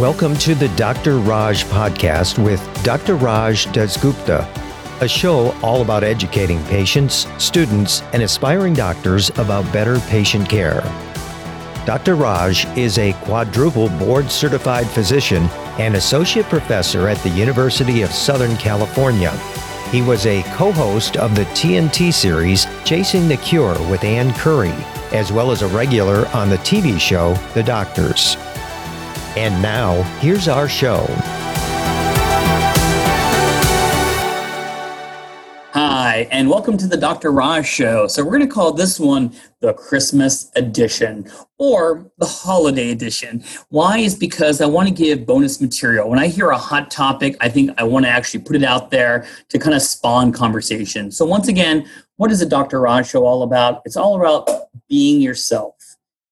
Welcome to the Dr. Raj podcast with Dr. Raj Dasgupta, a show all about educating patients, students, and aspiring doctors about better patient care. Dr. Raj is a quadruple board certified physician and associate professor at the University of Southern California. He was a co host of the TNT series Chasing the Cure with Ann Curry, as well as a regular on the TV show The Doctors. And now, here's our show. Hi, and welcome to the Dr. Raj Show. So, we're going to call this one the Christmas edition or the holiday edition. Why is because I want to give bonus material. When I hear a hot topic, I think I want to actually put it out there to kind of spawn conversation. So, once again, what is the Dr. Raj Show all about? It's all about being yourself.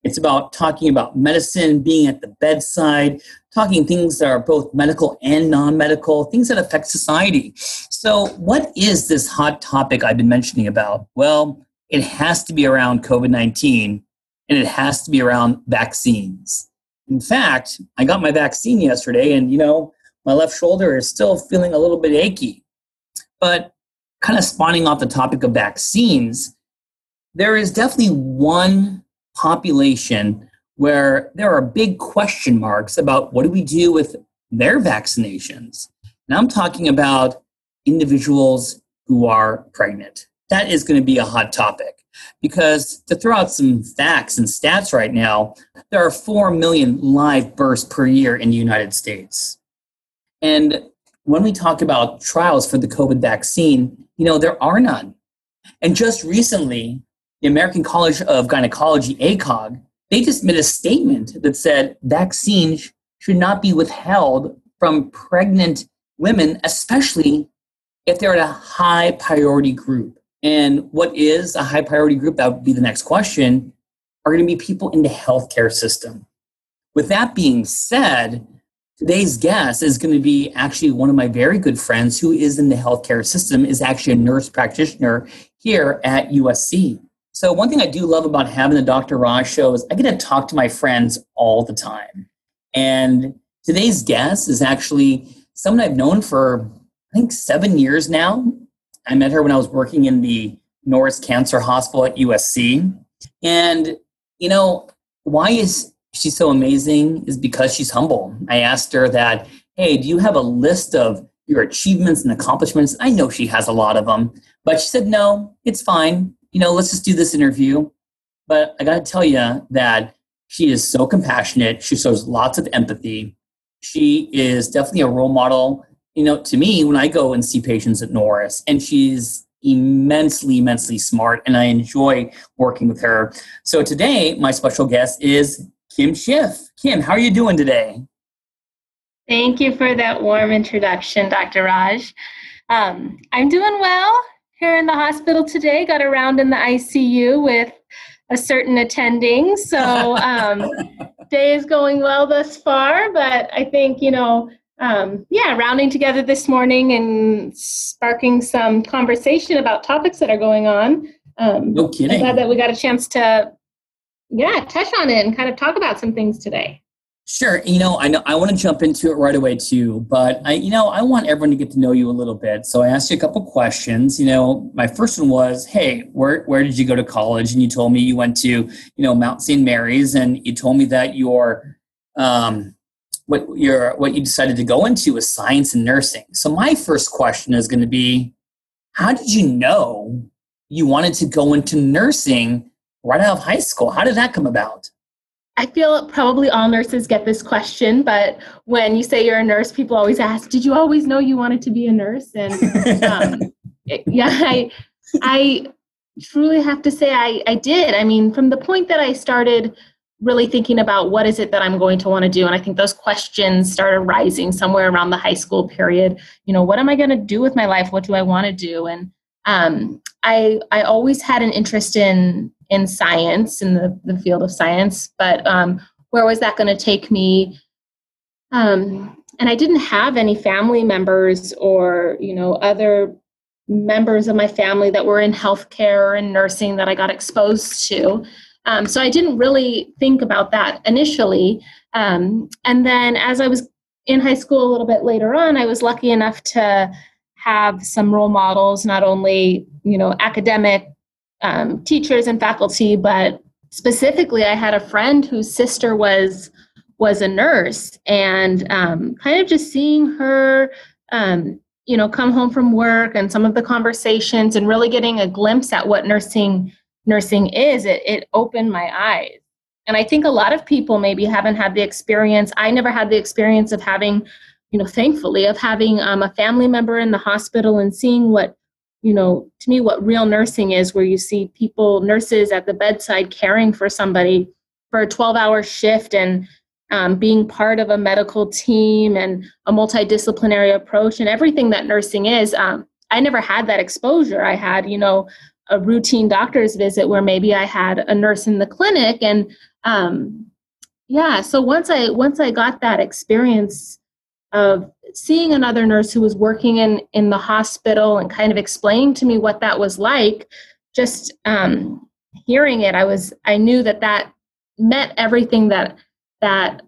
It's about talking about medicine, being at the bedside, talking things that are both medical and non medical, things that affect society. So, what is this hot topic I've been mentioning about? Well, it has to be around COVID 19 and it has to be around vaccines. In fact, I got my vaccine yesterday and, you know, my left shoulder is still feeling a little bit achy. But kind of spawning off the topic of vaccines, there is definitely one population where there are big question marks about what do we do with their vaccinations. Now I'm talking about individuals who are pregnant. That is going to be a hot topic because to throw out some facts and stats right now, there are 4 million live births per year in the United States. And when we talk about trials for the COVID vaccine, you know, there are none. And just recently, the American College of Gynecology, ACOG, they just made a statement that said vaccines should not be withheld from pregnant women, especially if they're in a high priority group. And what is a high priority group? That would be the next question. Are going to be people in the healthcare system. With that being said, today's guest is going to be actually one of my very good friends who is in the healthcare system, is actually a nurse practitioner here at USC. So one thing I do love about having the Dr. Raj show is I get to talk to my friends all the time. And today's guest is actually someone I've known for I think seven years now. I met her when I was working in the Norris Cancer Hospital at USC. And, you know, why is she so amazing is because she's humble. I asked her that, hey, do you have a list of your achievements and accomplishments? I know she has a lot of them, but she said, no, it's fine you know, let's just do this interview. But I got to tell you that she is so compassionate. She shows lots of empathy. She is definitely a role model, you know, to me when I go and see patients at Norris. And she's immensely, immensely smart, and I enjoy working with her. So today, my special guest is Kim Schiff. Kim, how are you doing today? Thank you for that warm introduction, Dr. Raj. Um, I'm doing well here in the hospital today. Got around in the ICU with a certain attending. So um, day is going well thus far, but I think you know, um, yeah, rounding together this morning and sparking some conversation about topics that are going on. Um, no kidding. I'm glad that we got a chance to, yeah, touch on it and kind of talk about some things today. Sure. You know, I know I want to jump into it right away too, but I, you know, I want everyone to get to know you a little bit. So I asked you a couple questions. You know, my first one was, "Hey, where where did you go to college?" And you told me you went to, you know, Mount St. Mary's, and you told me that your, um, what your what you decided to go into was science and nursing. So my first question is going to be, how did you know you wanted to go into nursing right out of high school? How did that come about? I feel probably all nurses get this question, but when you say you're a nurse, people always ask, "Did you always know you wanted to be a nurse?" And um, it, yeah, I, I truly have to say I, I did. I mean, from the point that I started really thinking about what is it that I'm going to want to do, and I think those questions started rising somewhere around the high school period. You know, what am I going to do with my life? What do I want to do? And um, I I always had an interest in in science, in the, the field of science, but um, where was that going to take me? Um, and I didn't have any family members or, you know, other members of my family that were in healthcare and nursing that I got exposed to. Um, so I didn't really think about that initially. Um, and then as I was in high school a little bit later on, I was lucky enough to have some role models, not only you know academic um, teachers and faculty, but specifically, I had a friend whose sister was was a nurse, and um, kind of just seeing her, um, you know, come home from work and some of the conversations, and really getting a glimpse at what nursing nursing is. It it opened my eyes, and I think a lot of people maybe haven't had the experience. I never had the experience of having you know, thankfully, of having um, a family member in the hospital and seeing what, you know, to me, what real nursing is, where you see people, nurses at the bedside caring for somebody for a 12 hour shift and um, being part of a medical team and a multidisciplinary approach and everything that nursing is. Um, I never had that exposure. I had, you know, a routine doctor's visit where maybe I had a nurse in the clinic and um, yeah so once i once i got that experience of seeing another nurse who was working in in the hospital and kind of explaining to me what that was like just um, hearing it i was i knew that that met everything that that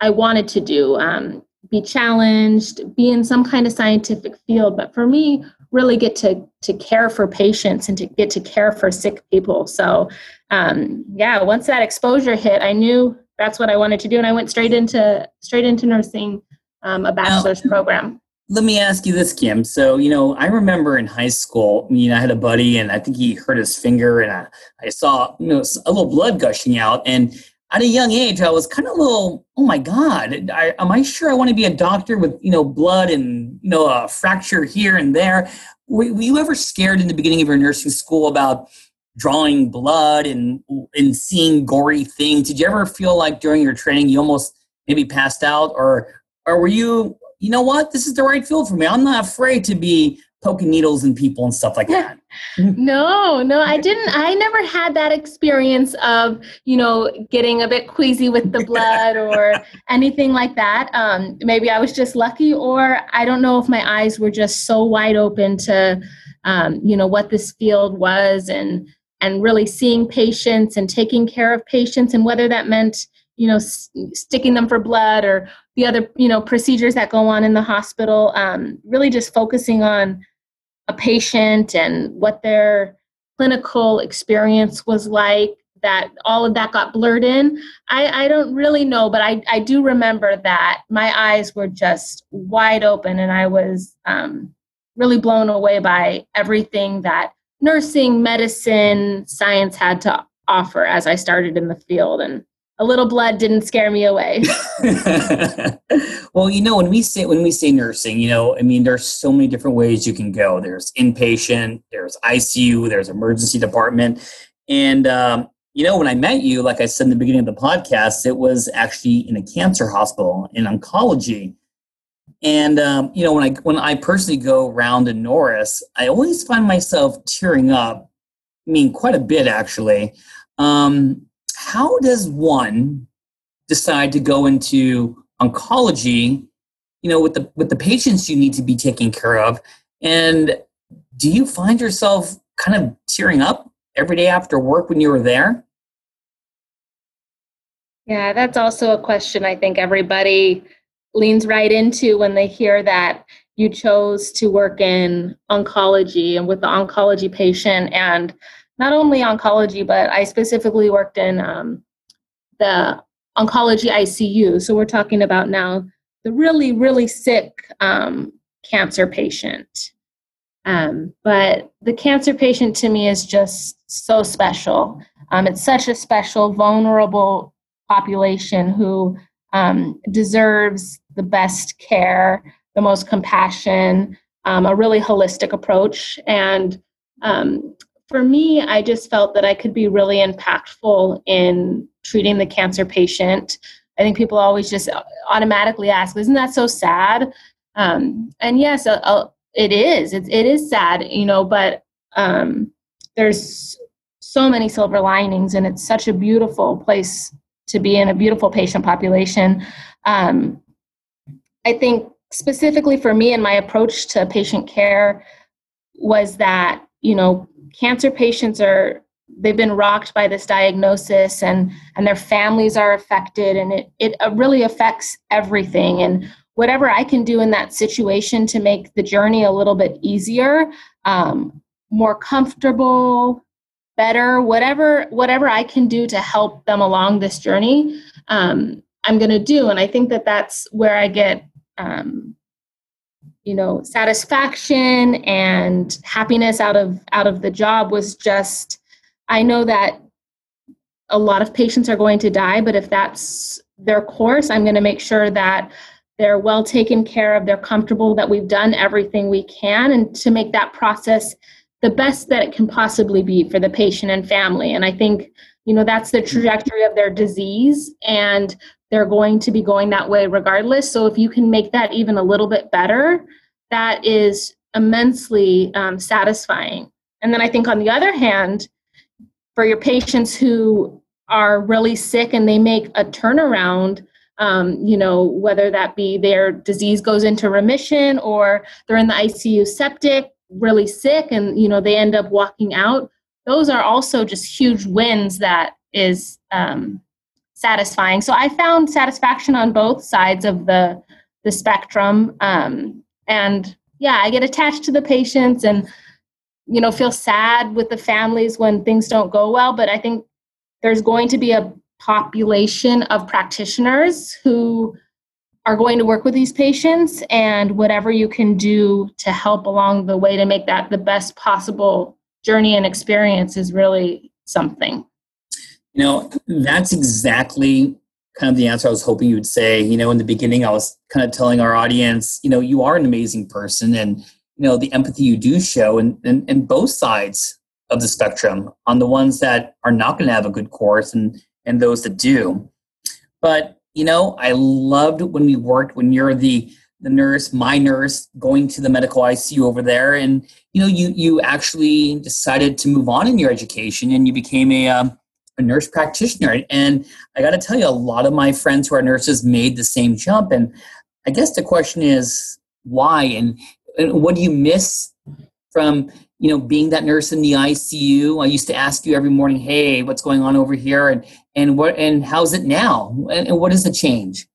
i wanted to do um, be challenged be in some kind of scientific field. But for me really get to to care for patients and to get to care for sick people. So um, yeah once that exposure hit i knew that's what I wanted to do, and I went straight into straight into nursing, um, a bachelor's now, program. Let me ask you this, Kim. So you know, I remember in high school, I mean, I had a buddy, and I think he hurt his finger, and I, I saw you know a little blood gushing out, and at a young age, I was kind of a little, oh my God, I, am I sure I want to be a doctor with, you know, blood and, you know, a fracture here and there? Were, were you ever scared in the beginning of your nursing school about, drawing blood and and seeing gory things did you ever feel like during your training you almost maybe passed out or or were you you know what? This is the right field for me. I'm not afraid to be poking needles in people and stuff like that. No no i didn't i never had that experience of you know getting a bit queasy with the blood or anything like that. Um, maybe i was just lucky or i don't know if my eyes were just so wide open to um, you know what this field was and and really seeing patients and taking care of patients and whether that meant you know s- sticking them for blood or the other you know procedures that go on in the hospital um, really just focusing on a patient and what their clinical experience was like that all of that got blurred in i, I don't really know but I, I do remember that my eyes were just wide open and i was um, really blown away by everything that nursing, medicine, science had to offer as I started in the field. And a little blood didn't scare me away. well, you know, when we say when we say nursing, you know, I mean, there's so many different ways you can go. There's inpatient, there's ICU, there's emergency department, and um, you know, when I met you, like I said in the beginning of the podcast, it was actually in a cancer hospital in oncology. And um, you know, when I when I personally go around in Norris, I always find myself tearing up. I mean, quite a bit actually. Um, how does one decide to go into oncology? You know, with the with the patients you need to be taking care of, and do you find yourself kind of tearing up every day after work when you were there? Yeah, that's also a question I think everybody leans right into when they hear that you chose to work in oncology and with the oncology patient and not only oncology but i specifically worked in um, the oncology icu so we're talking about now the really really sick um, cancer patient. Um, but the cancer patient to me is just so special. Um, it's such a special vulnerable population who um, deserves the best care, the most compassion, um, a really holistic approach. And um, for me, I just felt that I could be really impactful in treating the cancer patient. I think people always just automatically ask, "Isn't that so sad?" Um, and yes, uh, uh, it is. It, it is sad, you know. But um, there's so many silver linings, and it's such a beautiful place to be in a beautiful patient population. Um, I think specifically for me and my approach to patient care was that, you know, cancer patients are they've been rocked by this diagnosis and and their families are affected and it it uh, really affects everything. And whatever i can do in that situation to make the journey a little bit easier um, more comfortable better whatever whatever i can do to help them along this journey um, i'm going to do. And i think that that's where i get um, you know satisfaction and happiness out of out of the job was just I know that a lot of patients are going to die, but if that's their course, I'm going to make sure that they're well taken care of, they're comfortable, that we've done everything we can, and to make that process the best that it can possibly be for the patient and family. And I think, you know, that's the mm-hmm. trajectory of their disease, and they're going to be going that way regardless. So if you can make that even a little bit better, that is immensely um, satisfying. And then I think on the other hand, for your patients who are really sick and they make a turnaround um, you know whether that be their disease goes into remission or they're in the icu septic really sick and you know they end up walking out those are also just huge wins that is um, satisfying. So i found satisfaction on both sides of the the spectrum um, and yeah i get attached to the patients and you know feel sad with the families when things don't go well but i think there's going to be a population of practitioners who are going to work with these patients and whatever you can do to help along the way to make that the best possible journey and experience is really something you know that's exactly kind of the answer i was hoping you would say. You know in the beginning i was kind of telling our audience you know you are an amazing person and you know the empathy you do show and and, in, both sides of the spectrum on the ones that are not going to have a good course and and those that do. But you know i loved when we worked when you're the the nurse my nurse going to the medical icu over there and you know you you actually decided to move on in your education and you became a um, a nurse practitioner and i got to tell you a lot of my friends who are nurses made the same jump and i guess the question is why and and what do you miss from you know being that nurse in the ICU? I used to ask you every morning, "Hey, what's going on over here?" and and what and how's it now? And, and what is the change?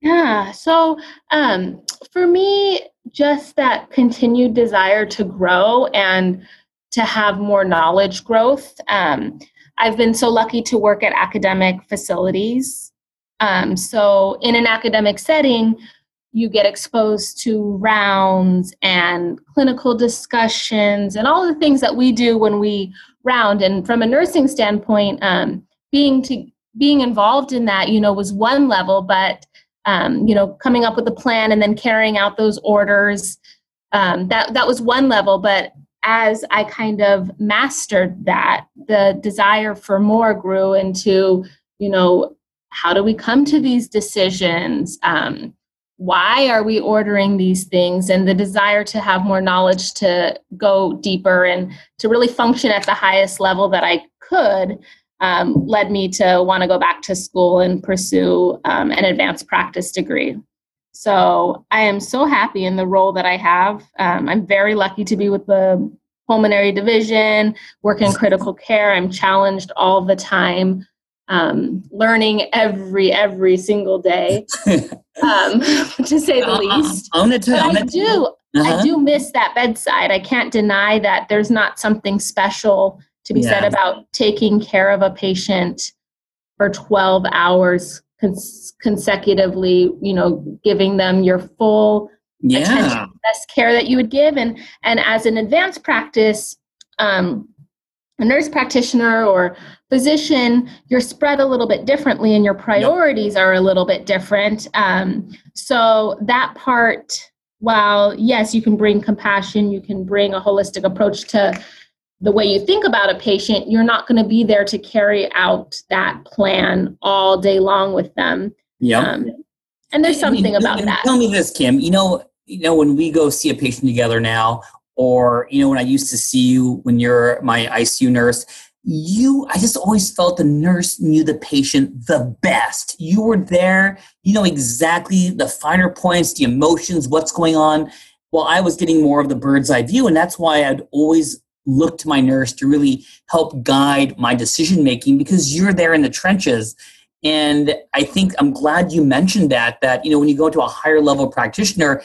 Yeah. So um, for me, just that continued desire to grow and to have more knowledge growth. Um, I've been so lucky to work at academic facilities. Um, so, in an academic setting, you get exposed to rounds and clinical discussions and all the things that we do when we round and from a nursing standpoint um, being to being involved in that you know was one level but um, you know coming up with a plan and then carrying out those orders um, that that was one level but as i kind of mastered that the desire for more grew into you know how do we come to these decisions? Um, why are we ordering these things? And the desire to have more knowledge to go deeper and to really function at the highest level that i could um, led me to want to go back to school and pursue um, an advanced practice degree so i am so happy in the role that i have um, i'm very lucky to be with the pulmonary division work in critical care i'm challenged all the time um, learning every every single day, um, to say the uh, least. Gonna tell I do. Uh-huh. I do miss that bedside. I can't deny that there's not something special to be yeah. said about taking care of a patient for 12 hours cons- consecutively. You know, giving them your full yeah. attention, best care that you would give, and and as an advanced practice. Um, a nurse practitioner or physician, you're spread a little bit differently and your priorities yep. are a little bit different. Um, so, that part, while yes, you can bring compassion, you can bring a holistic approach to the way you think about a patient, you're not going to be there to carry out that plan all day long with them. Yeah. Um, and there's something I mean, about that. Tell me this, Kim. You know, you know, when we go see a patient together now, or you know when i used to see you when you're my icu nurse you i just always felt the nurse knew the patient the best you were there you know exactly the finer points the emotions what's going on well i was getting more of the bird's eye view and that's why i'd always look to my nurse to really help guide my decision making because you're there in the trenches. And I think I'm glad you mentioned that, that, you know, when you go to a higher level practitioner,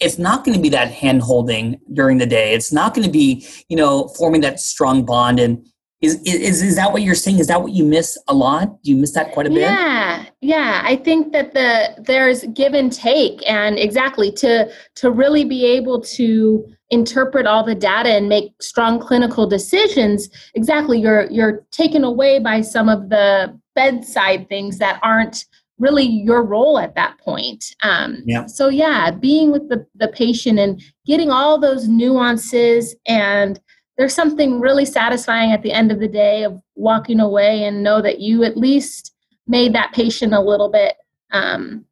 it's not going to be that hand holding during the day. It's not going to be, you know, forming that strong bond. And is, is, is that what you're saying? Is that what you miss a lot? Do you miss that quite a bit? Yeah. Yeah. I think that the, there's give and take and exactly to, to really be able to interpret all the data and make strong clinical decisions. Exactly. You're, you're taken away by some of the bedside things that aren't really your role at that point. Um, yeah. So yeah, being with the, the patient and getting all those nuances and there's something really satisfying at the end of the day of walking away and know that you at least made that patient a little bit um,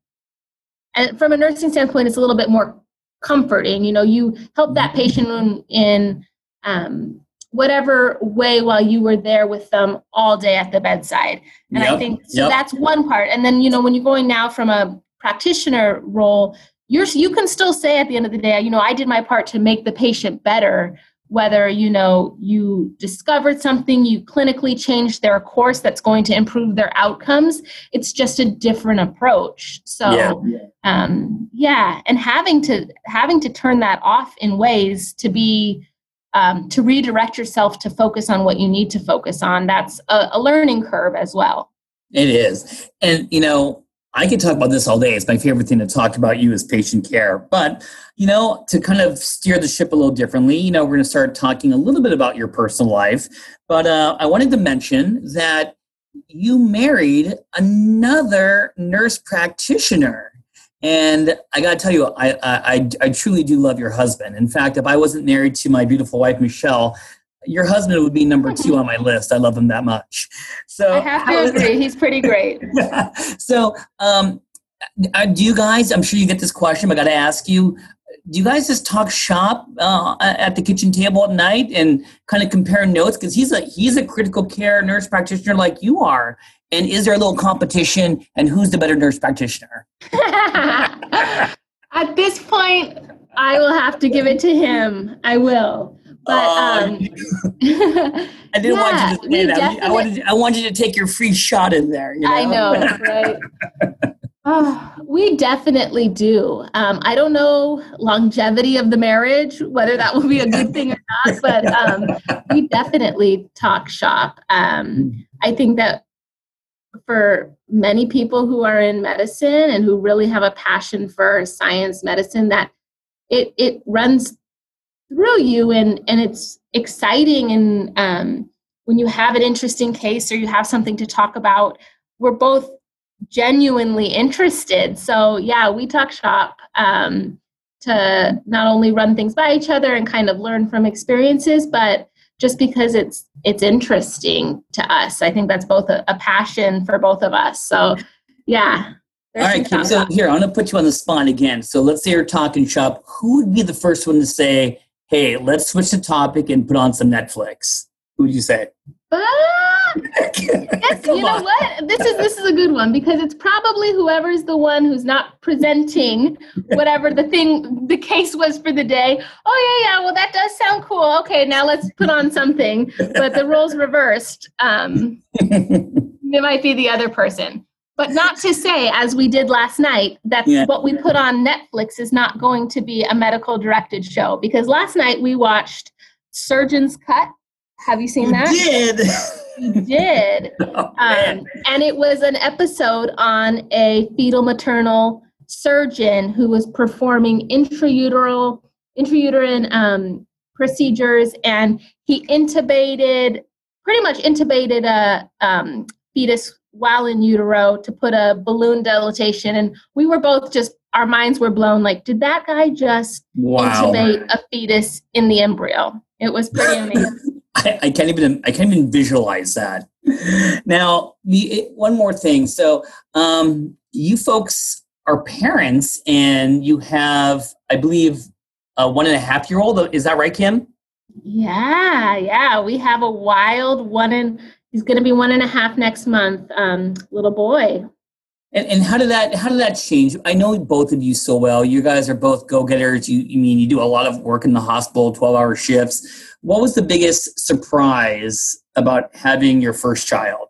and from a nursing standpoint it's a little bit more comforting you know you help that mm-hmm. patient in, in um, whatever way while you were there with them all day at the bedside. And yep, I think so yep. that's one part. And then, you know, when you're going now from a practitioner role, you're you can still say at the end of the day, you know, I did my part to make the patient better. Whether you know you discovered something, you clinically changed their course that's going to improve their outcomes. It's just a different approach. So, yeah. Um, yeah, and having to having to turn that off in ways to be um, to redirect yourself to focus on what you need to focus on. That's a, a learning curve as well. It is. And, you know, I could talk about this all day. It's my favorite thing to talk about you as patient care. But, you know, to kind of steer the ship a little differently, you know, we're going to start talking a little bit about your personal life. But uh, I wanted to mention that you married another nurse practitioner. And I got to tell you, I, I, I truly do love your husband. In fact, if I wasn't married to my beautiful wife, Michelle, your husband would be number two on my list. I love him that much. So I have to agree. He's pretty great. so, um, uh, do you guys? I'm sure you get this question, but I got to ask you: Do you guys just talk shop uh, at the kitchen table at night and kind of compare notes? Because he's a he's a critical care nurse practitioner like you are, and is there a little competition? And who's the better nurse practitioner? At this point, I will have to give it to him. I will. But uh, um, I didn't yeah, want you to say that. I wanted, I wanted you to take your free shot in there. You know? I know, right? oh, we definitely do. Um, I don't know longevity of the marriage, whether that will be a good thing or not, but um, we definitely talk shop. Um, I think that for many people who are in medicine and who really have a passion for science medicine that it it runs through you and and it's exciting and um, when you have an interesting case or you have something to talk about we're both genuinely interested so yeah we talk shop um, to not only run things by each other and kind of learn from experiences but just because it's it's interesting to us. I think that's both a, a passion for both of us. So yeah. All right, Kim, so here, I'm going to put you on the spot again. So let's say you're talking shop. Who would be the first one to say, hey, let's switch the topic and put on some Netflix? Who would you say? Ah, yes, you know on. what? This is this is a good one because it's probably whoever's the one who's not presenting whatever the thing the case was for the day. Oh yeah, yeah. Well, that does sound cool. Okay, now let's put on something. But the roles reversed. Um, it might be the other person. But not to say, as we did last night, that yeah. what we put on Netflix is not going to be a medical directed show. Because last night we watched Surgeon's Cut have you seen you that? Did. You did. oh, um, and it was an episode on a fetal maternal surgeon who was performing intrauteral intrauterine um, procedures, and he intubated, pretty much intubated a um, fetus while in utero to put a balloon dilatation. And we were both just, our minds were blown. Like, did that guy just wow. intubate a fetus in the embryo? It was pretty amazing. I, I, can't even I can't even visualize that. Now, one more thing. So, um, you folks are parents, and you have, I believe, a one and a half year old. Is that right, Kim? Yeah, yeah. We have a wild one and he's going to be one and a half next month. Um, little boy. And, and how did that how did that change? I know both of you so well. You guys are both go getters. You, you mean you do a lot of work in the hospital, twelve hour shifts. What was the biggest surprise about having your first child?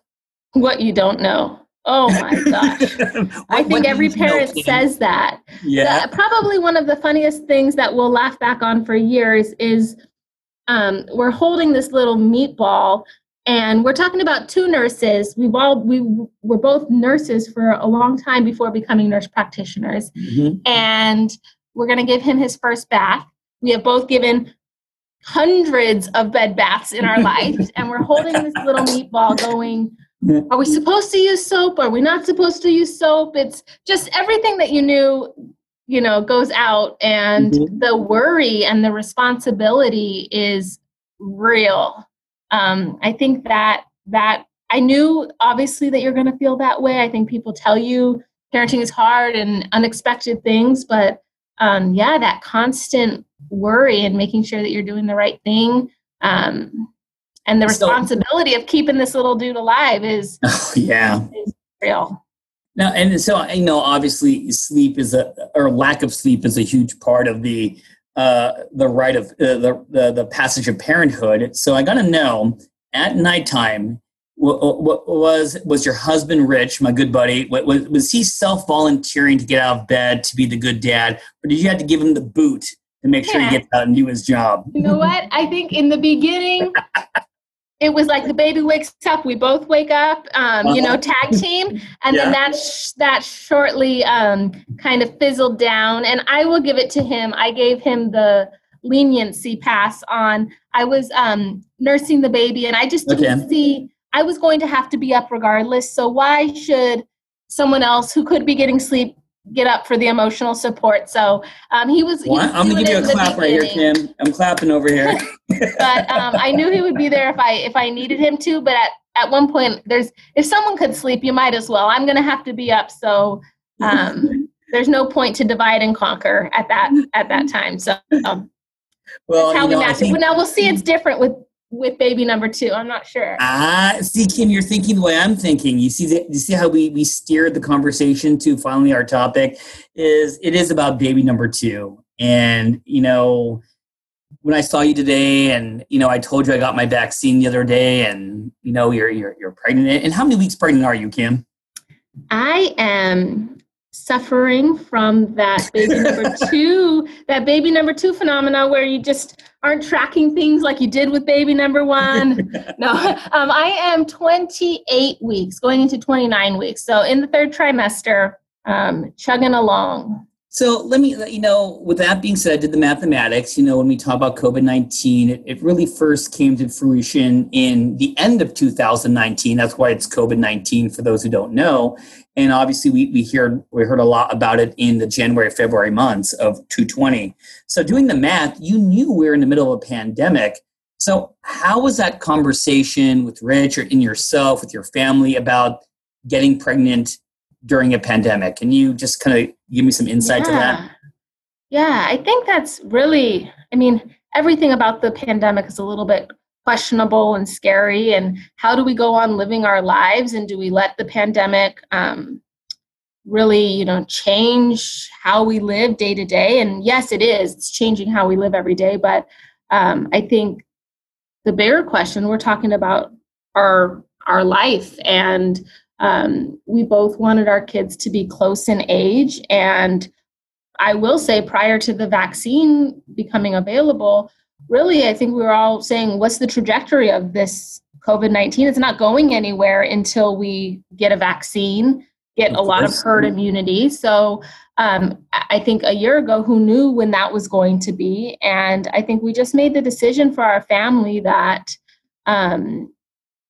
What you don't know. Oh my gosh. I think every parent says that. Yeah. The, probably one of the funniest things that we'll laugh back on for years is um, we're holding this little meatball and we're talking about two nurses. We've all we were both nurses for a long time before becoming nurse practitioners. Mhm. And we're going to give him his first bath. We have both given hundreds of bed baths in our lives and we're holding this little meatball going are we supposed to use soap are we not supposed to use soap it's just everything that you knew you know goes out and Mhm. the worry and the responsibility is real um, i think that that i knew obviously that you're going to feel that way. I think people tell you parenting is hard and unexpected things but um, yeah that constant worry and making sure that you're doing the right thing um, and the So- responsibility of keeping this little dude alive is yeah. real. Now, and so I know obviously sleep is a or lack of sleep is a huge part of the uh, the right of uh, the, the the passage of parenthood. So I got to know at nighttime. What, what was was your husband Rich, my good buddy? wa- Was was he self volunteering to get out of bed to be the good dad, or did you have to give him the boot to make sure he gets out and do his job? you know what i think in the beginning it was like the baby wakes up we both wake up um, you know tag team. And Yeah. then that sh- that shortly um, kind of fizzled down. And i will give it to him. I gave him the leniency pass on. I was um, nursing the baby and i just didn't Okay. see i was going to have to be up regardless. So why should someone else who could be getting sleep get up for the emotional support so um, he was he Well, was I'm gonna give you a clap right here, Kim. I'm clapping over here. but um, I knew he would be there if I if I needed him to. But at, at one point, there's if someone could sleep, you might as well. I'm going to have to be up, so um, there's no point to divide and conquer at that at that time. So um, well, that's how we know, match it. now we'll see. It's different with with baby number two. I'm not sure. Ah, see, Kim, you're thinking the way I'm thinking. You see, the, you see how we we steered the conversation to finally our topic is it is about baby number two, and you know, when I saw you today, and you know, I told you I got my vaccine the other day, and you know, you're you're you're pregnant. And how many weeks pregnant are you, Kim? I am suffering from that baby number two, that baby number two phenomena where you just aren't tracking things like you did with baby number one. no, um, I am 28 weeks, going into 29 weeks. So in the third trimester, um, chugging along. So let me, let you know, with that being said, I did the mathematics. You know, when we talk about COVID 19, it, it really first came to fruition in the end of 2019. That's why it's COVID 19 for those who don't know. And obviously, we, we, heard, we heard a lot about it in the January, February months of 220. So, doing the math, you knew we were in the middle of a pandemic. So, how was that conversation with Rich or in yourself, with your family about getting pregnant during a pandemic? Can you just kind of give me some insight to that? Yeah, I think that's really, I mean, everything about the pandemic is a little bit questionable and scary. And how do we go on living our lives? And do we let the pandemic um, really, you know, change how we live day to day? And yes, it is. It's changing how we live every day. But um, I think the bigger question we're talking about our our life and um, we both wanted our kids to be close in age and i will say prior to the vaccine becoming available really i think we were all saying what's the trajectory of this covid-19 it's not going anywhere until we get a vaccine get Of a lot of herd immunity so um, I I think a year ago, who knew when that was going to be? And I think we just made the decision for our family that, um,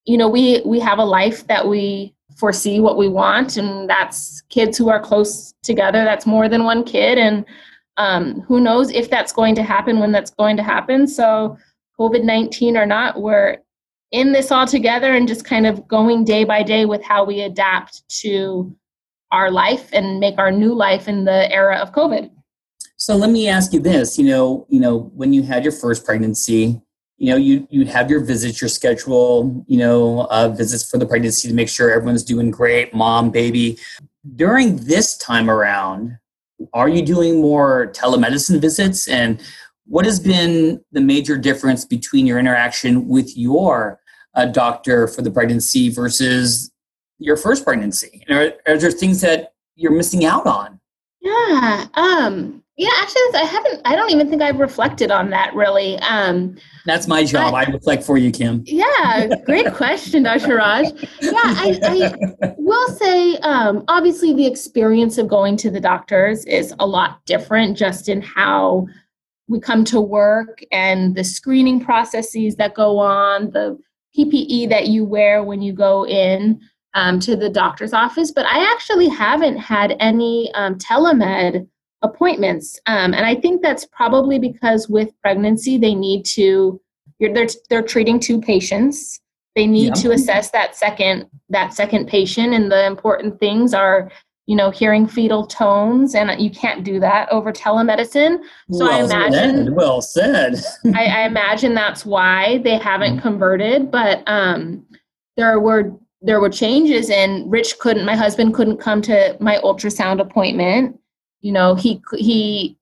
you know, we we have a life that we foresee what we want, and that's kids who are close together. That's more than one kid, and um, who knows if that's going to happen when that's going to happen. So, COVID nineteen or not, we're in this all together and just kind of going day by day with how we adapt to our life and make our new life in the era of COVID. So let me ask you this: you know, you know, when you had your first pregnancy, you know, you you'd have your visits, your schedule, you know, uh, visits for the pregnancy to make sure everyone's doing great, mom, baby. during this time around, are you doing more telemedicine visits? And what has been the major difference between your interaction with your uh, doctor for the pregnancy versus your first pregnancy? Are, are there things that you're missing out on? Yeah. Um, yeah, actually, I haven't. I don't even think I've reflected on that really. Um, That's my job. I, I reflect for you, Kim. Yeah, great question, Dr. Raj. Yeah, I, I will say, um, obviously, the experience of going to the doctors is a lot different, just in how we come to work and the screening processes that go on, the PPE that you wear when you go in um, to the doctor's office. But I actually haven't had any um, telemed appointments. Um, and I think that's probably because with pregnancy, they need to, they're, they're treating two patients. They need yeah. to assess that second, that second patient. And the important things are, you know, hearing fetal tones, and you can't do that over telemedicine. So well I imagine, said. well said. I, I, imagine that's why they haven't mm-hmm. converted. But um, there were there were changes, and Rich couldn't. My husband couldn't come to my ultrasound appointment you know, he he.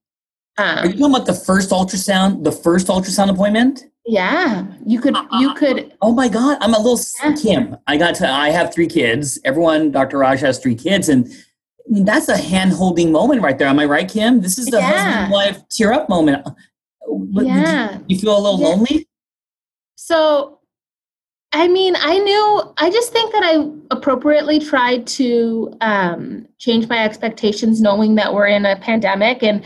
Um, Are you talking about the first ultrasound? The first ultrasound appointment? Yeah, you could. You could. Oh my God, I'm a little yeah. Kim. I got to. I have three kids. Everyone, Dr. Raj has three kids, and I mean, that's a hand holding moment right there. Am I right, Kim? This is the yeah. husband wife tear up moment. Yeah. You, you feel a little yeah. lonely? So I mean, I knew, I just think that I appropriately tried to um, change my expectations, knowing that we're in a pandemic. And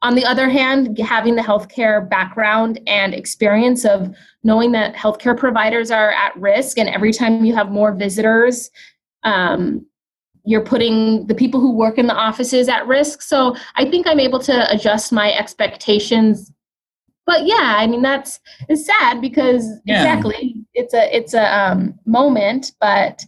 on the other hand, having the healthcare background and experience of knowing that healthcare providers are at risk, and every time you have more visitors, um, you're putting the people who work in the offices at risk. So I think I'm able to adjust my expectations but yeah i mean that's it's sad because yeah. exactly it's a it's a um, moment but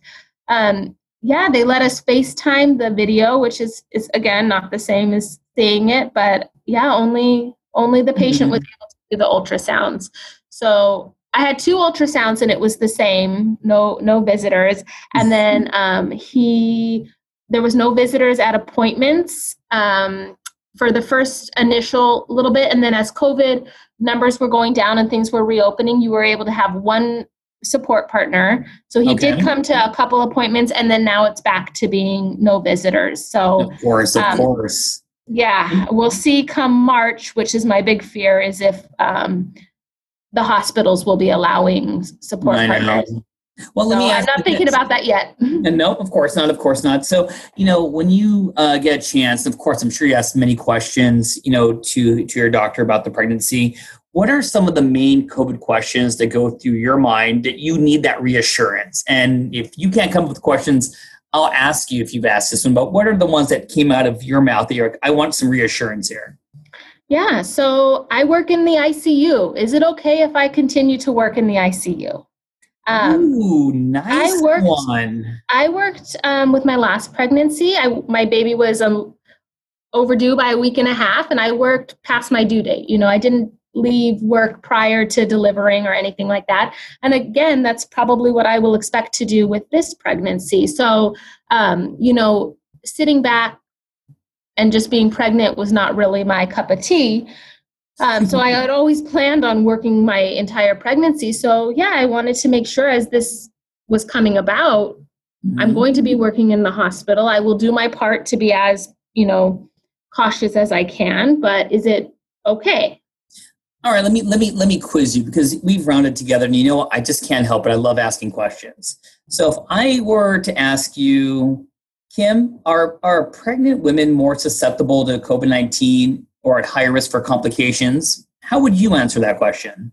um, yeah they let us facetime the video which is is again not the same as seeing it but yeah only only the patient mm-hmm. was able to do the ultrasounds so i had two ultrasounds and it was the same no no visitors and then um, he there was no visitors at appointments um, for the first initial little bit and then as covid numbers were going down and things were reopening, you were able to have one support partner. So he okay. did come to a couple appointments, and then now it's back to being no visitors. So of course, of um, course. Yeah, we'll see come March, which is my big fear, is if um, the hospitals will be allowing support partners. Well, let me ask. I'm not thinking this. about that yet. and no, of course not. Of course not. So, you know, when you uh, get a chance, of course, I'm sure you ask many questions, you know, to to your doctor about the pregnancy. What are some of the main COVID questions that go through your mind that you need that reassurance? And if you can't come up with questions, I'll ask you if you've asked this one. But what are the ones that came out of your mouth that you're like, I want some reassurance here? Yeah. So I work in the ICU. Is it okay if I continue to work in the ICU? Um, Ooh, nice I worked, one. I worked um, with my last pregnancy. I my baby was um, overdue by a week and a half, and I worked past my due date. You know, I didn't leave work prior to delivering or anything like that. And again, that's probably what I will expect to do with this pregnancy. So, um, you know, sitting back and just being pregnant was not really my cup of tea. Um, so I had always planned on working my entire pregnancy. So yeah, I wanted to make sure as this was coming about, mm-hmm. I'm going to be working in the hospital. I will do my part to be as, you know, cautious as I can, but is it okay? All right, let me let me let me quiz you because we've rounded together and you know I just can't help it. I love asking questions. So if I were to ask you, Kim, are are pregnant women more susceptible to COVID-19 or at higher risk for complications? How would you answer that question?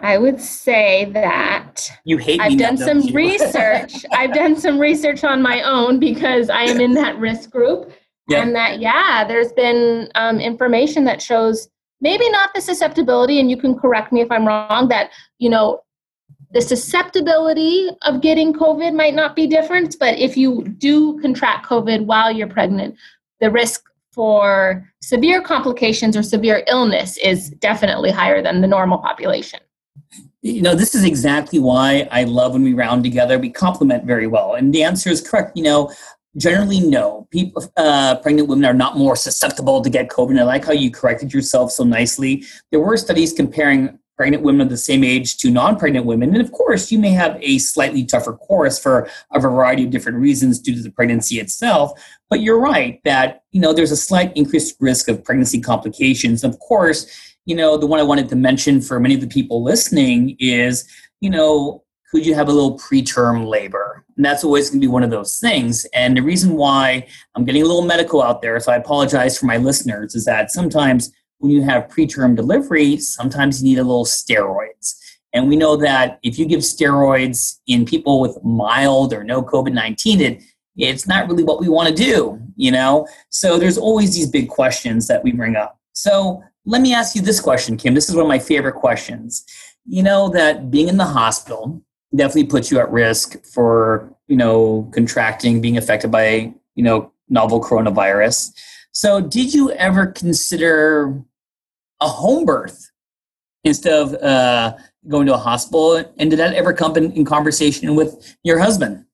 I would say that you hate. I've done some research. I've done some research on my own because I am in that risk group, yep. and that yeah, there's been um, information that shows maybe not the susceptibility, and you can correct me if I'm wrong. That you know the susceptibility of getting COVID might not be different, but if you do contract COVID while you're pregnant, the risk for severe complications or severe illness is definitely higher than the normal population. You know, this is exactly why I love when we round together. We complement very well. And the answer is correct. You know, generally no. People, uh, pregnant women are not more susceptible to get COVID. and I like how you corrected yourself so nicely. There were studies comparing pregnant women of the same age to non-pregnant women, and of course, you may have a slightly tougher course for a variety of different reasons due to the pregnancy itself. But you're right that you know there's a slight increased risk of pregnancy complications. Of course, you know the one I wanted to mention for many of the people listening is you know could you have a little preterm labor? And that's always going to be one of those things. And the reason why I'm getting a little medical out there, so I apologize for my listeners, is that sometimes when you have preterm delivery, sometimes you need a little steroids. And we know that if you give steroids in people with mild or no COVID 19, it, it's not really what we want to do, you know? So there's always these big questions that we bring up. So let me ask you this question, Kim. This is one of my favorite questions. You know that being in the hospital, definitely puts you at risk for you know contracting being affected by you know novel coronavirus so did you ever consider a home birth instead of uh, going to a hospital and did that ever come in, in conversation with your husband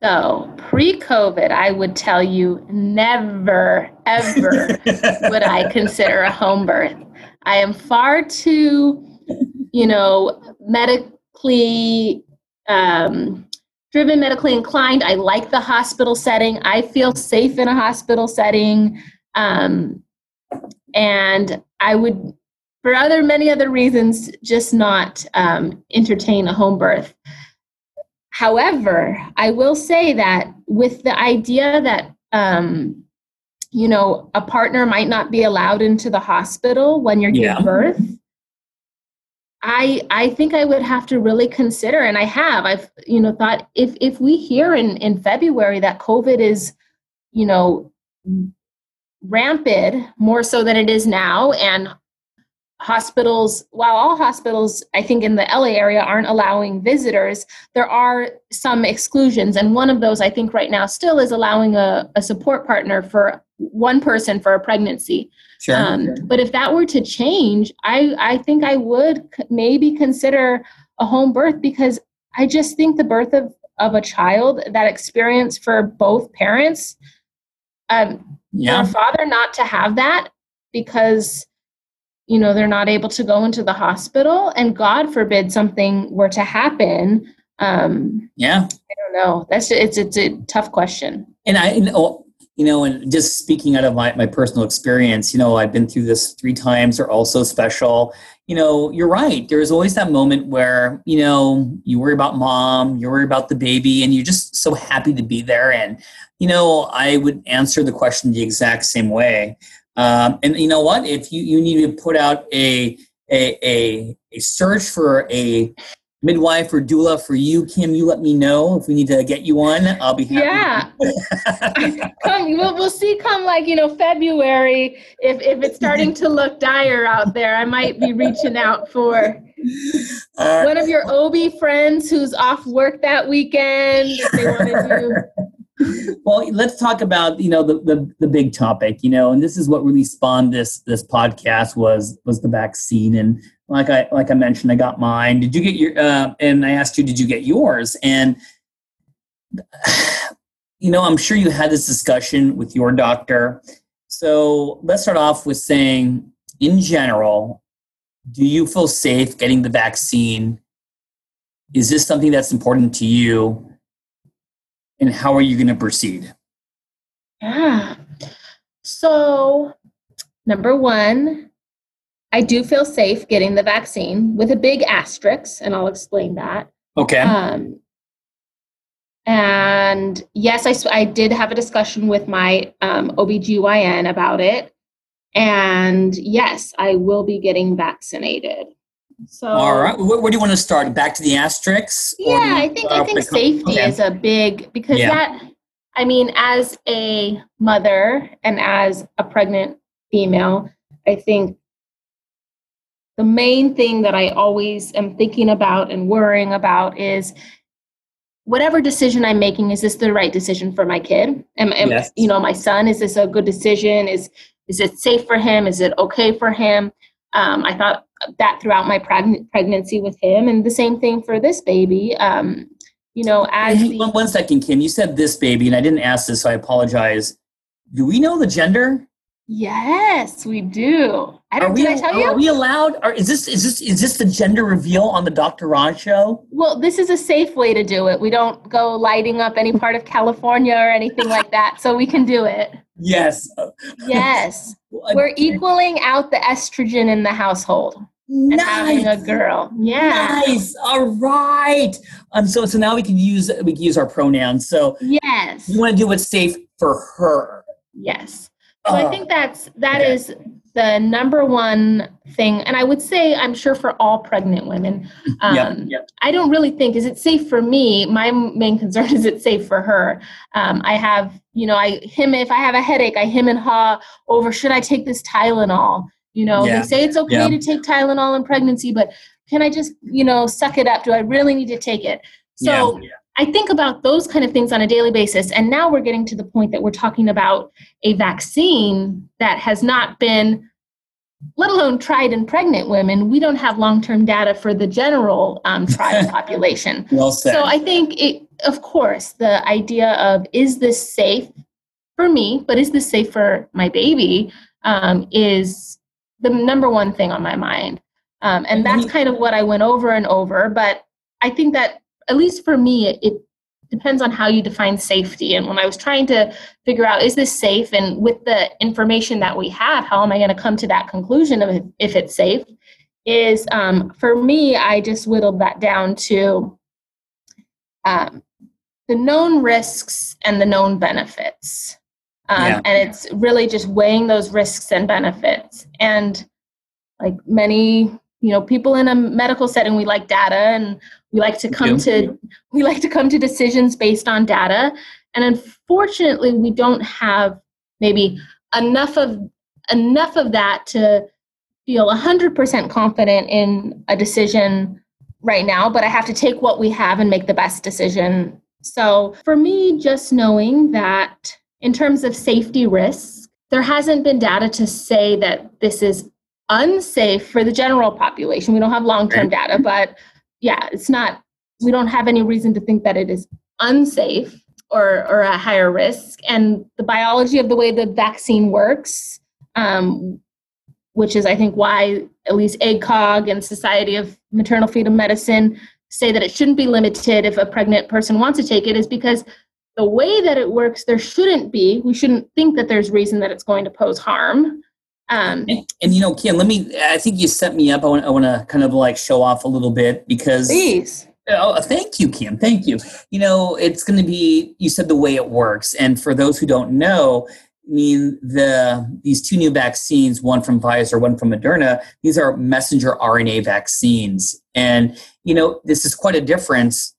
so pre-COVID, I would tell you never, ever would I consider a home birth. I am far too, you know, medically um, driven, medically inclined. I like the hospital setting. I feel safe in a hospital setting. Um, and I would, for other many other reasons, just not um, entertain a home birth. However, I will say that with the idea that um, you know a partner might not be allowed into the hospital when you're giving yeah. birth, I I think I would have to really consider, and I have. I've you know thought if if we hear in in February that COVID is, you know, rampant more so than it is now, and hospitals while all hospitals i think in the la area aren't allowing visitors there are some exclusions and one of those i think right now still is allowing a, a support partner for one person for a pregnancy Sure. Um, but if that were to change, I, I think I would maybe consider a home birth because I just think the birth of, of a child, that experience for both parents, um, yeah. for a father not to have that because you know they're not able to go into the hospital and god forbid something were to happen um yeah i don't know that's it's it's a tough question and i you know, you know, and just speaking out of my, my personal experience, you know, I've been through this three times are also special. You know, you're right. There's always that moment where, you know, you worry about mom, you worry about the baby, and you're just so happy to be there. And, you know, I would answer the question the exact same way. Um, and you know what? If you, you need to put out a, a, a, a search for a midwife or doula for you, Kim, you let me know if we need to get you on. I'll be happy. Yeah. come, we'll, we'll see come like, you know, February, if, if it's starting to look dire out there, I might be reaching out for uh, one of your OB friends who's off work that weekend. If they want to do well let's talk about you know the, the, the big topic you know and this is what really spawned this this podcast was was the vaccine and like I like I mentioned, I got mine. Did you get your? Uh, and I asked you, did you get yours? And you know, I'm sure you had this discussion with your doctor. So let's start off with saying, in general, do you feel safe getting the vaccine? Is this something that's important to you? And how are you going to proceed? Yeah. So, number one, I do feel safe getting the vaccine with a big asterisk, and I'll explain that. Okay. Um, and yes, I, I did have a discussion with my um, OBGYN about it. And yes, I will be getting vaccinated. So, all right. Where, where do you want to start? Back to the asterisks? Yeah, I think I think safety okay. is a big because yeah. that. I mean, as a mother and as a pregnant female, I think the main thing that I always am thinking about and worrying about is whatever decision I'm making, is this the right decision for my kid? Am, am yes. you know, my son, is this a good decision? Is is it safe for him? Is it okay for him? Um, I thought that throughout my preg- pregnancy with him, and the same thing for this baby. Um, you know, as the, one, one second, Kim. You said this, baby, and I didn't ask this, so I apologize. Do we know the gender? Yes, we do. I Are don't. we, Did I tell are you? we allowed? Or is this is this is this the gender reveal on the Dr. Raj show? Well, this is a safe way to do it. We don't go lighting up any part of California or anything like that, so we can do it. Yes. Yes, we're equaling out the estrogen in the household and having a girl. Yeah. Nice. All right. Um. So so now we can use we can use our pronouns. So Yes. you want to do what's safe for her. Yes. So I Oh, think that's that is the number one thing, and I would say I'm sure for all pregnant women. Um, Yep, yep. I don't really think is it safe for me. My main concern is it safe for her. Um, I have you know I him if I have a headache, I him and haw over should I take this Tylenol. You know Yeah, they say it's okay yeah. to take Tylenol in pregnancy, but can I just you know suck it up? Do I really need to take it? So yeah. I think about those kind of things on a daily basis. And now we're getting to the point that we're talking about a vaccine that has not been, let alone tried in pregnant women. We don't have long term data for the general um, trial population. Well said. So I think, it, of course, the idea of is this safe for me, but is this safe for my baby um, is the number one thing on my mind. Um, and that's kind of what I went over and over. But I think that, at least for me, it, it depends on how you define safety. And when I was trying to figure out, is this safe? And with the information that we have, how am I going to come to that conclusion of if, it's safe? Is um, for me, I just whittled that down to um, the known risks and the known benefits. Um, Yeah. And it's really just weighing those risks and benefits. And like many, you know, people in a medical setting, we like data and we like to come to we like to come to decisions based on data. And unfortunately, we don't have maybe enough of enough of that to feel 100% confident in a decision right now, but I have to take what we have and make the best decision. So for me, just knowing that in terms of safety risks, there hasn't been data to say that this is unsafe for the general population. We don't have long term data, but yeah, it's not, we don't have any reason to think that it is unsafe or, or a higher risk. And the biology of the way the vaccine works, um, which is, I think, why at least ACOG and Society of Maternal Fetal Medicine say that it shouldn't be limited if a pregnant person wants to take it, is because the way that it works, there shouldn't be, we shouldn't think that there's reason that it's going to pose harm. Um, And, and, you know, Kim, let me. I think you set me up. I want. I want to kind of like show off a little bit because. please. Oh, thank you, Kim. Thank you. You know, it's going to be. You said the way it works, and for those who don't know, I mean the these two new vaccines, one from Pfizer, one from Moderna. These are messenger RNA vaccines, and you know this is quite a difference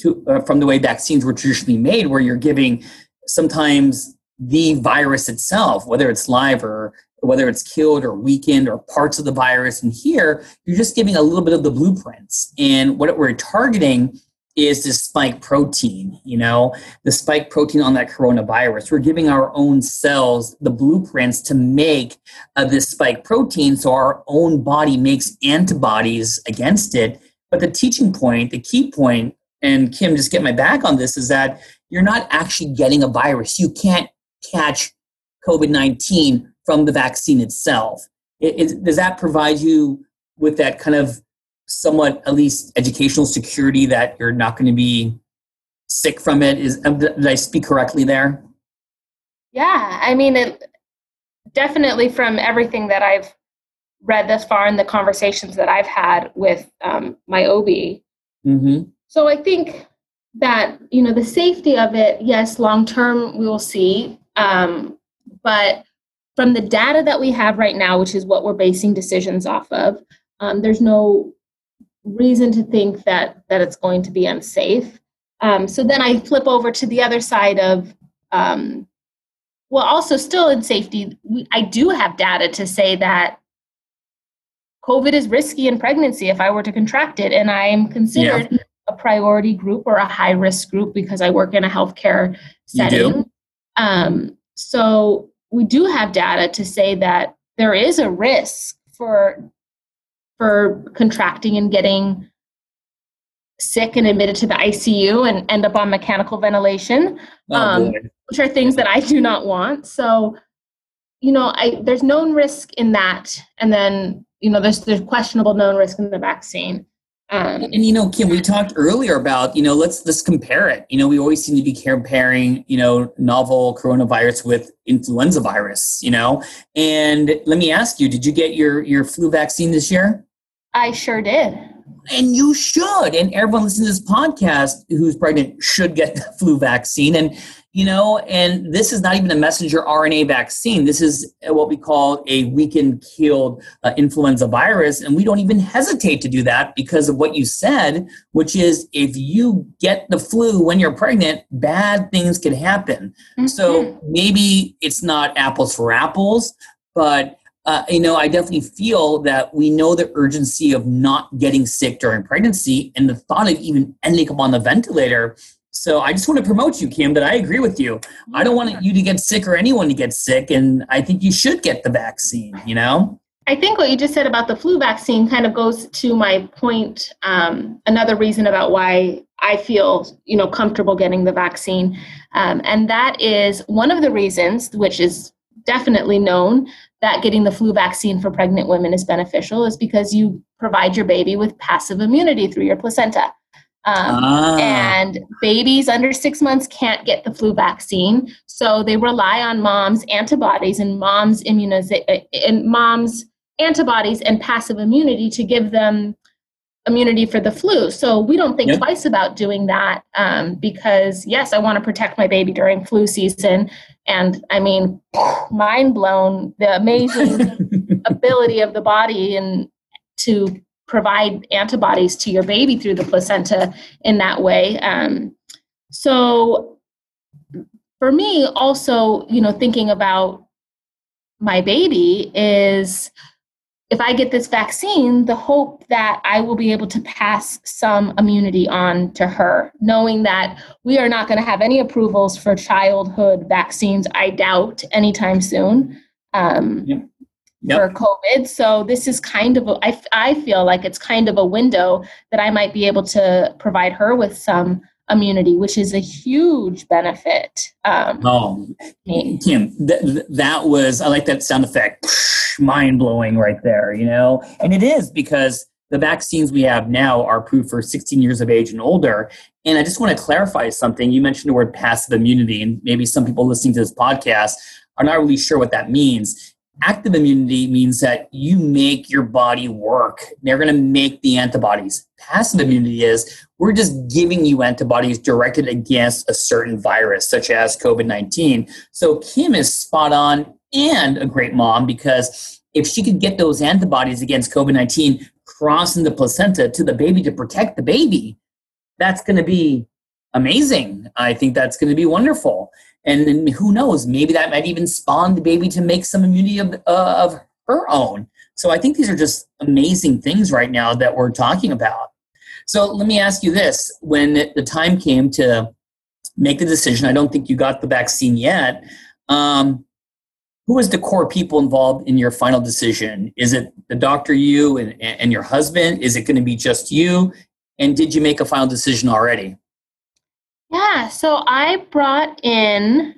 to uh, from the way vaccines were traditionally made, where you're giving sometimes the virus itself, whether it's live or whether it's killed or weakened or parts of the virus. And here, you're just giving a little bit of the blueprints. And what we're targeting is this spike protein, you know, the spike protein on that coronavirus. We're giving our own cells the blueprints to make uh, this spike protein so our own body makes antibodies against it. But the teaching point, the key point, and Kim, just get my back on this, is that you're not actually getting a virus. You can't catch COVID 19 from the vaccine itself. It, it, does that provide you with that kind of somewhat, at least, educational security that you're not going to be sick from it? Is um, did I speak correctly there? Yeah, I mean, it, definitely from everything that I've read thus far and the conversations that I've had with um, my OB. Mm-hmm. So I think that you know the safety of it, yes, long term we will see, um, but from the data that we have right now, which is what we're basing decisions off of, um, there's no reason to think that that it's going to be unsafe. Um, so then I flip over to the other side of, um, well, also still in safety, we, I do have data to say that COVID is risky in pregnancy if I were to contract it, and I am considered yeah. a priority group or a high risk group because I work in a healthcare setting. Um, so we do have data to say that there is a risk for for contracting and getting sick and admitted to the ICU and end up on mechanical ventilation, Oh, um, which are things that I do not want. So, you know, I there's known risk in that, and then you know, there's there's questionable known risk in the vaccine. Um, And you know, Kim, we talked earlier about you know let's let's compare it. You know, we always seem to be comparing you know novel coronavirus with influenza virus. You know, and let me ask you, did you get your your flu vaccine this year? I sure did. And you should. And everyone listening to this podcast who's pregnant should get the flu vaccine. And, you know, and this is not even a messenger RNA vaccine. This is what we call a weakened, killed uh, influenza virus. And we don't even hesitate to do that because of what you said, which is if you get the flu when you're pregnant, bad things can happen. So Mhm. maybe it's not apples for apples, but uh, you know, I definitely feel that we know the urgency of not getting sick during pregnancy and the thought of even ending up on the ventilator. So I just want to promote you, Kim, that I agree with you. I don't want you to get sick or anyone to get sick, and I think you should get the vaccine, you know? I think what you just said about the flu vaccine kind of goes to my point. Um, another reason about why I feel, you know, comfortable getting the vaccine, um, and that is one of the reasons, which is definitely known, that getting the flu vaccine for pregnant women is beneficial, is because you provide your baby with passive immunity through your placenta. Um, Ah. and babies under six months can't get the flu vaccine, so they rely on mom's antibodies and mom's immunization and mom's antibodies and passive immunity to give them immunity for the flu. So we don't think Yep. twice about doing that um, because yes, I want to protect my baby during flu season, and I mean, mind blown the amazing ability of the body and to provide antibodies to your baby through the placenta in that way. Um, so for me, also, you know, thinking about my baby is if I get this vaccine, the hope that I will be able to pass some immunity on to her, knowing that we are not going to have any approvals for childhood vaccines, I doubt, anytime soon. Um, Yep. for COVID. So this is kind of, a, I, I feel like it's kind of a window that I might be able to provide her with some immunity, which is a huge benefit. Um, Oh. Kim, th- that was, I like that sound effect. Mind blowing right there, you know? And it is because the vaccines we have now are approved for 16 years of age and older. And I just want to clarify something. You mentioned the word passive immunity, and maybe some people listening to this podcast are not really sure what that means. Active immunity means that you make your body work. They're going to make the antibodies. Passive immunity is we're just giving you antibodies directed against a certain virus, such as COVID 19. So Kim is spot on and a great mom because if she could get those antibodies against COVID 19 crossing the placenta to the baby to protect the baby, that's going to be amazing. I think that's going to be wonderful. And then who knows, maybe that might even spawn the baby to make some immunity of, uh, of her own. So I think these are just amazing things right now that we're talking about. So let me ask you this when the time came to make the decision, I don't think you got the vaccine yet. Um, who was the core people involved in your final decision? Is it the doctor, you, and, and your husband? Is it going to be just you? And did you make a final decision already? Yeah, so I brought in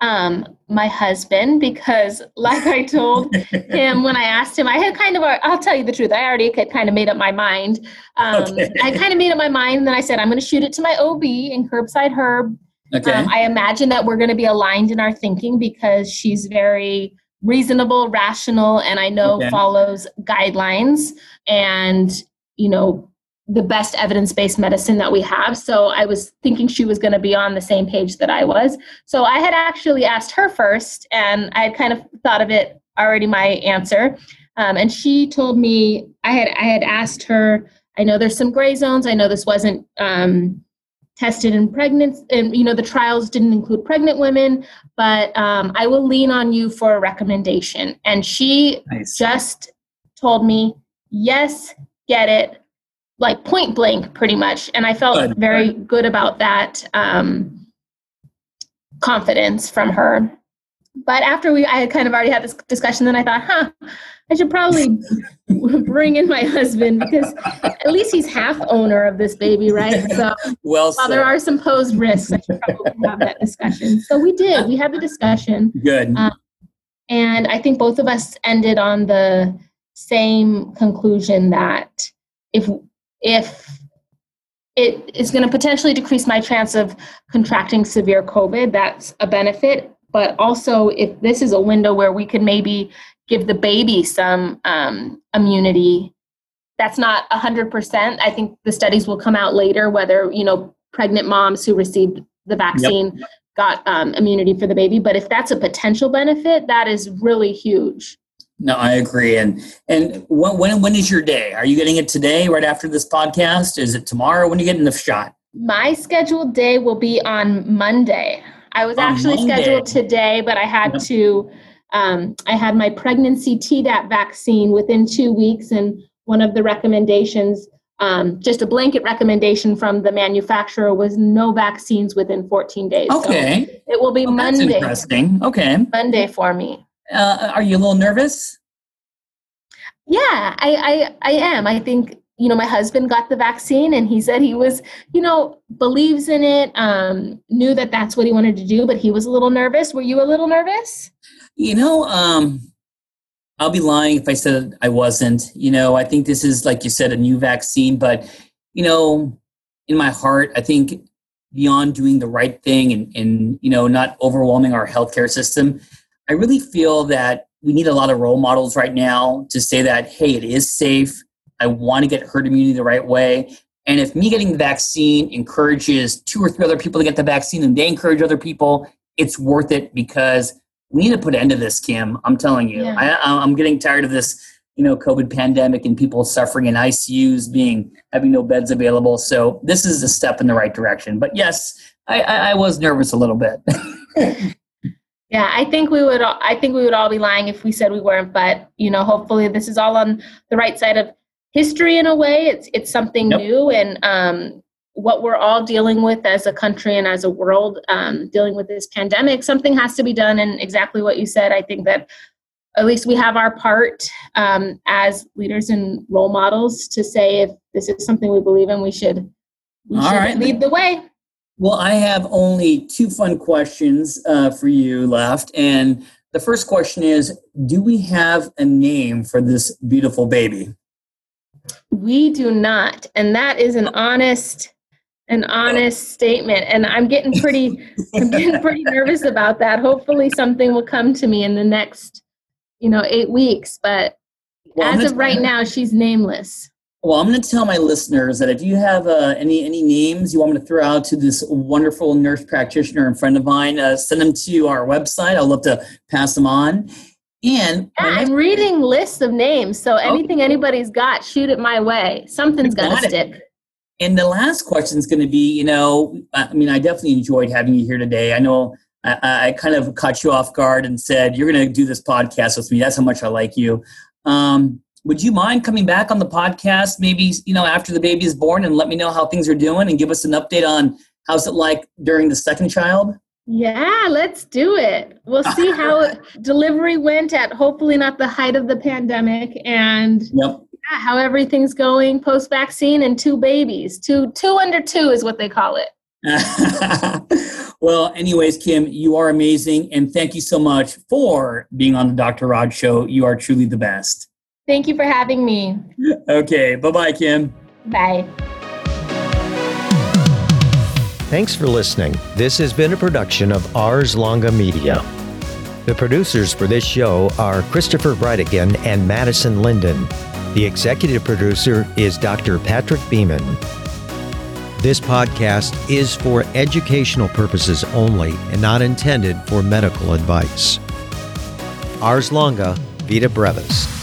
um, my husband because, like I told him when I asked him, I had kind of, I'll tell you the truth, I already had kind of made up my mind. Um, Okay. I kind of made up my mind, and then I said, I'm going to shoot it to my OB and Curbside Herb. Okay. Um, I imagine that we're going to be aligned in our thinking because she's very reasonable, rational, and I know Okay. follows guidelines and, you know, the best evidence based medicine that we have. So I was thinking she was going to be on the same page that I was. So I had actually asked her first, and I had kind of thought of it already my answer. Um, and she told me I had I had asked her. I know there's some gray zones. I know this wasn't um, tested in pregnant, and you know the trials didn't include pregnant women, but um, I will lean on you for a recommendation. And she nice. just told me, yes, get it, like point blank, pretty much. And I felt Good, very good about that um, confidence from her. But after we, I had kind of already had this discussion, then I thought, huh, I should probably bring in my husband because at least he's half owner of this baby, right? So well, while there are some posed risks, I should probably have that discussion. So we did. We had the discussion. Good. Um, and I think both of us ended on the same conclusion that if if it is going to potentially decrease my chance of contracting severe COVID, that's a benefit. But also, if this is a window where we could maybe give the baby some um, immunity. That's not 100%. I think the studies will come out later whether, you know, pregnant moms who received the vaccine yep. got um, immunity for the baby. But if that's a potential benefit, that is really huge. No, I agree. And and when, when when is your day? Are you getting it today, right after this podcast? Is it tomorrow? When are you getting the shot? My scheduled day will be on Monday. I was on actually Monday. scheduled today, but I had to um, I had my pregnancy Tdap vaccine within two weeks, and one of the recommendations, um, just a blanket recommendation from the manufacturer, was no vaccines within 14 days. Okay. So it will be well, Monday. interesting. Okay. Monday for me. Uh, are you a little nervous? Yeah, I, I, I am. I think you know my husband got the vaccine and he said he was you know believes in it um, knew that that's what he wanted to do but he was a little nervous were you a little nervous you know, um, I'll be lying if I said I wasn't. You know, I think this is, like you said, a new vaccine, but, you know, in my heart, I think beyond doing the right thing and, and you know, not overwhelming our healthcare system, I really feel that we need a lot of role models right now to say that, hey, it is safe. I want to get herd immunity the right way. And if me getting the vaccine encourages two or three other people to get the vaccine and they encourage other people, it's worth it because we need to put an end to this, Kim. I'm telling you, yeah. I, I'm getting tired of this, you know, COVID pandemic and people suffering in ICUs, being having no beds available. So this is a step in the right direction. But yes, I, I, I was nervous a little bit. yeah, I think we would. I think we would all be lying if we said we weren't. But you know, hopefully, this is all on the right side of history in a way. It's it's something yep. new, and um, what we're all dealing with as a country and as a world um, dealing with this pandemic something has to be done and exactly what you said i think that at least we have our part um, as leaders and role models to say if this is something we believe in we should, we all should right. lead the way well i have only two fun questions uh, for you left and the first question is do we have a name for this beautiful baby? We do not and that is an honest an honest statement and i'm getting pretty i'm getting pretty nervous about that. Hopefully something will come to me in the next you know eight weeks but well, as of right now she's nameless well i'm going to tell my listeners that if you have uh, any any names you want me to throw out to this wonderful nurse practitioner and friend of mine uh, send them to our website i'll love to pass them on and yeah, I'm reading lists of names, so anything okay. anybody's got, shoot it my way. Something's got to stick. And the last question is going to be, you know, I mean, I definitely enjoyed having you here today. I know I, I kind of caught you off guard and said you're going to do this podcast with me. That's how much I like you. Um, would you mind coming back on the podcast, maybe you know, after the baby is born, and let me know how things are doing, and give us an update on how's it like during the second child? Yeah, let's do it. We'll see how delivery went at hopefully not the height of the pandemic, and yep yeah, how everything's going post vaccine and two babies. Two two under two is what they call it. well, anyways, Kim, you are amazing. And thank you so much for being on the Dr. Raj show. You are truly the best. Thank you for having me. Okay. Bye bye, Kim. Bye. Thanks for listening. This has been a production of Ars Longa Media. The producers for this show are Christopher Breitigan and Madison Linden. The executive producer is Dr. Patrick Beeman. This podcast is for educational purposes only and not intended for medical advice. Ars longa, vita brevis.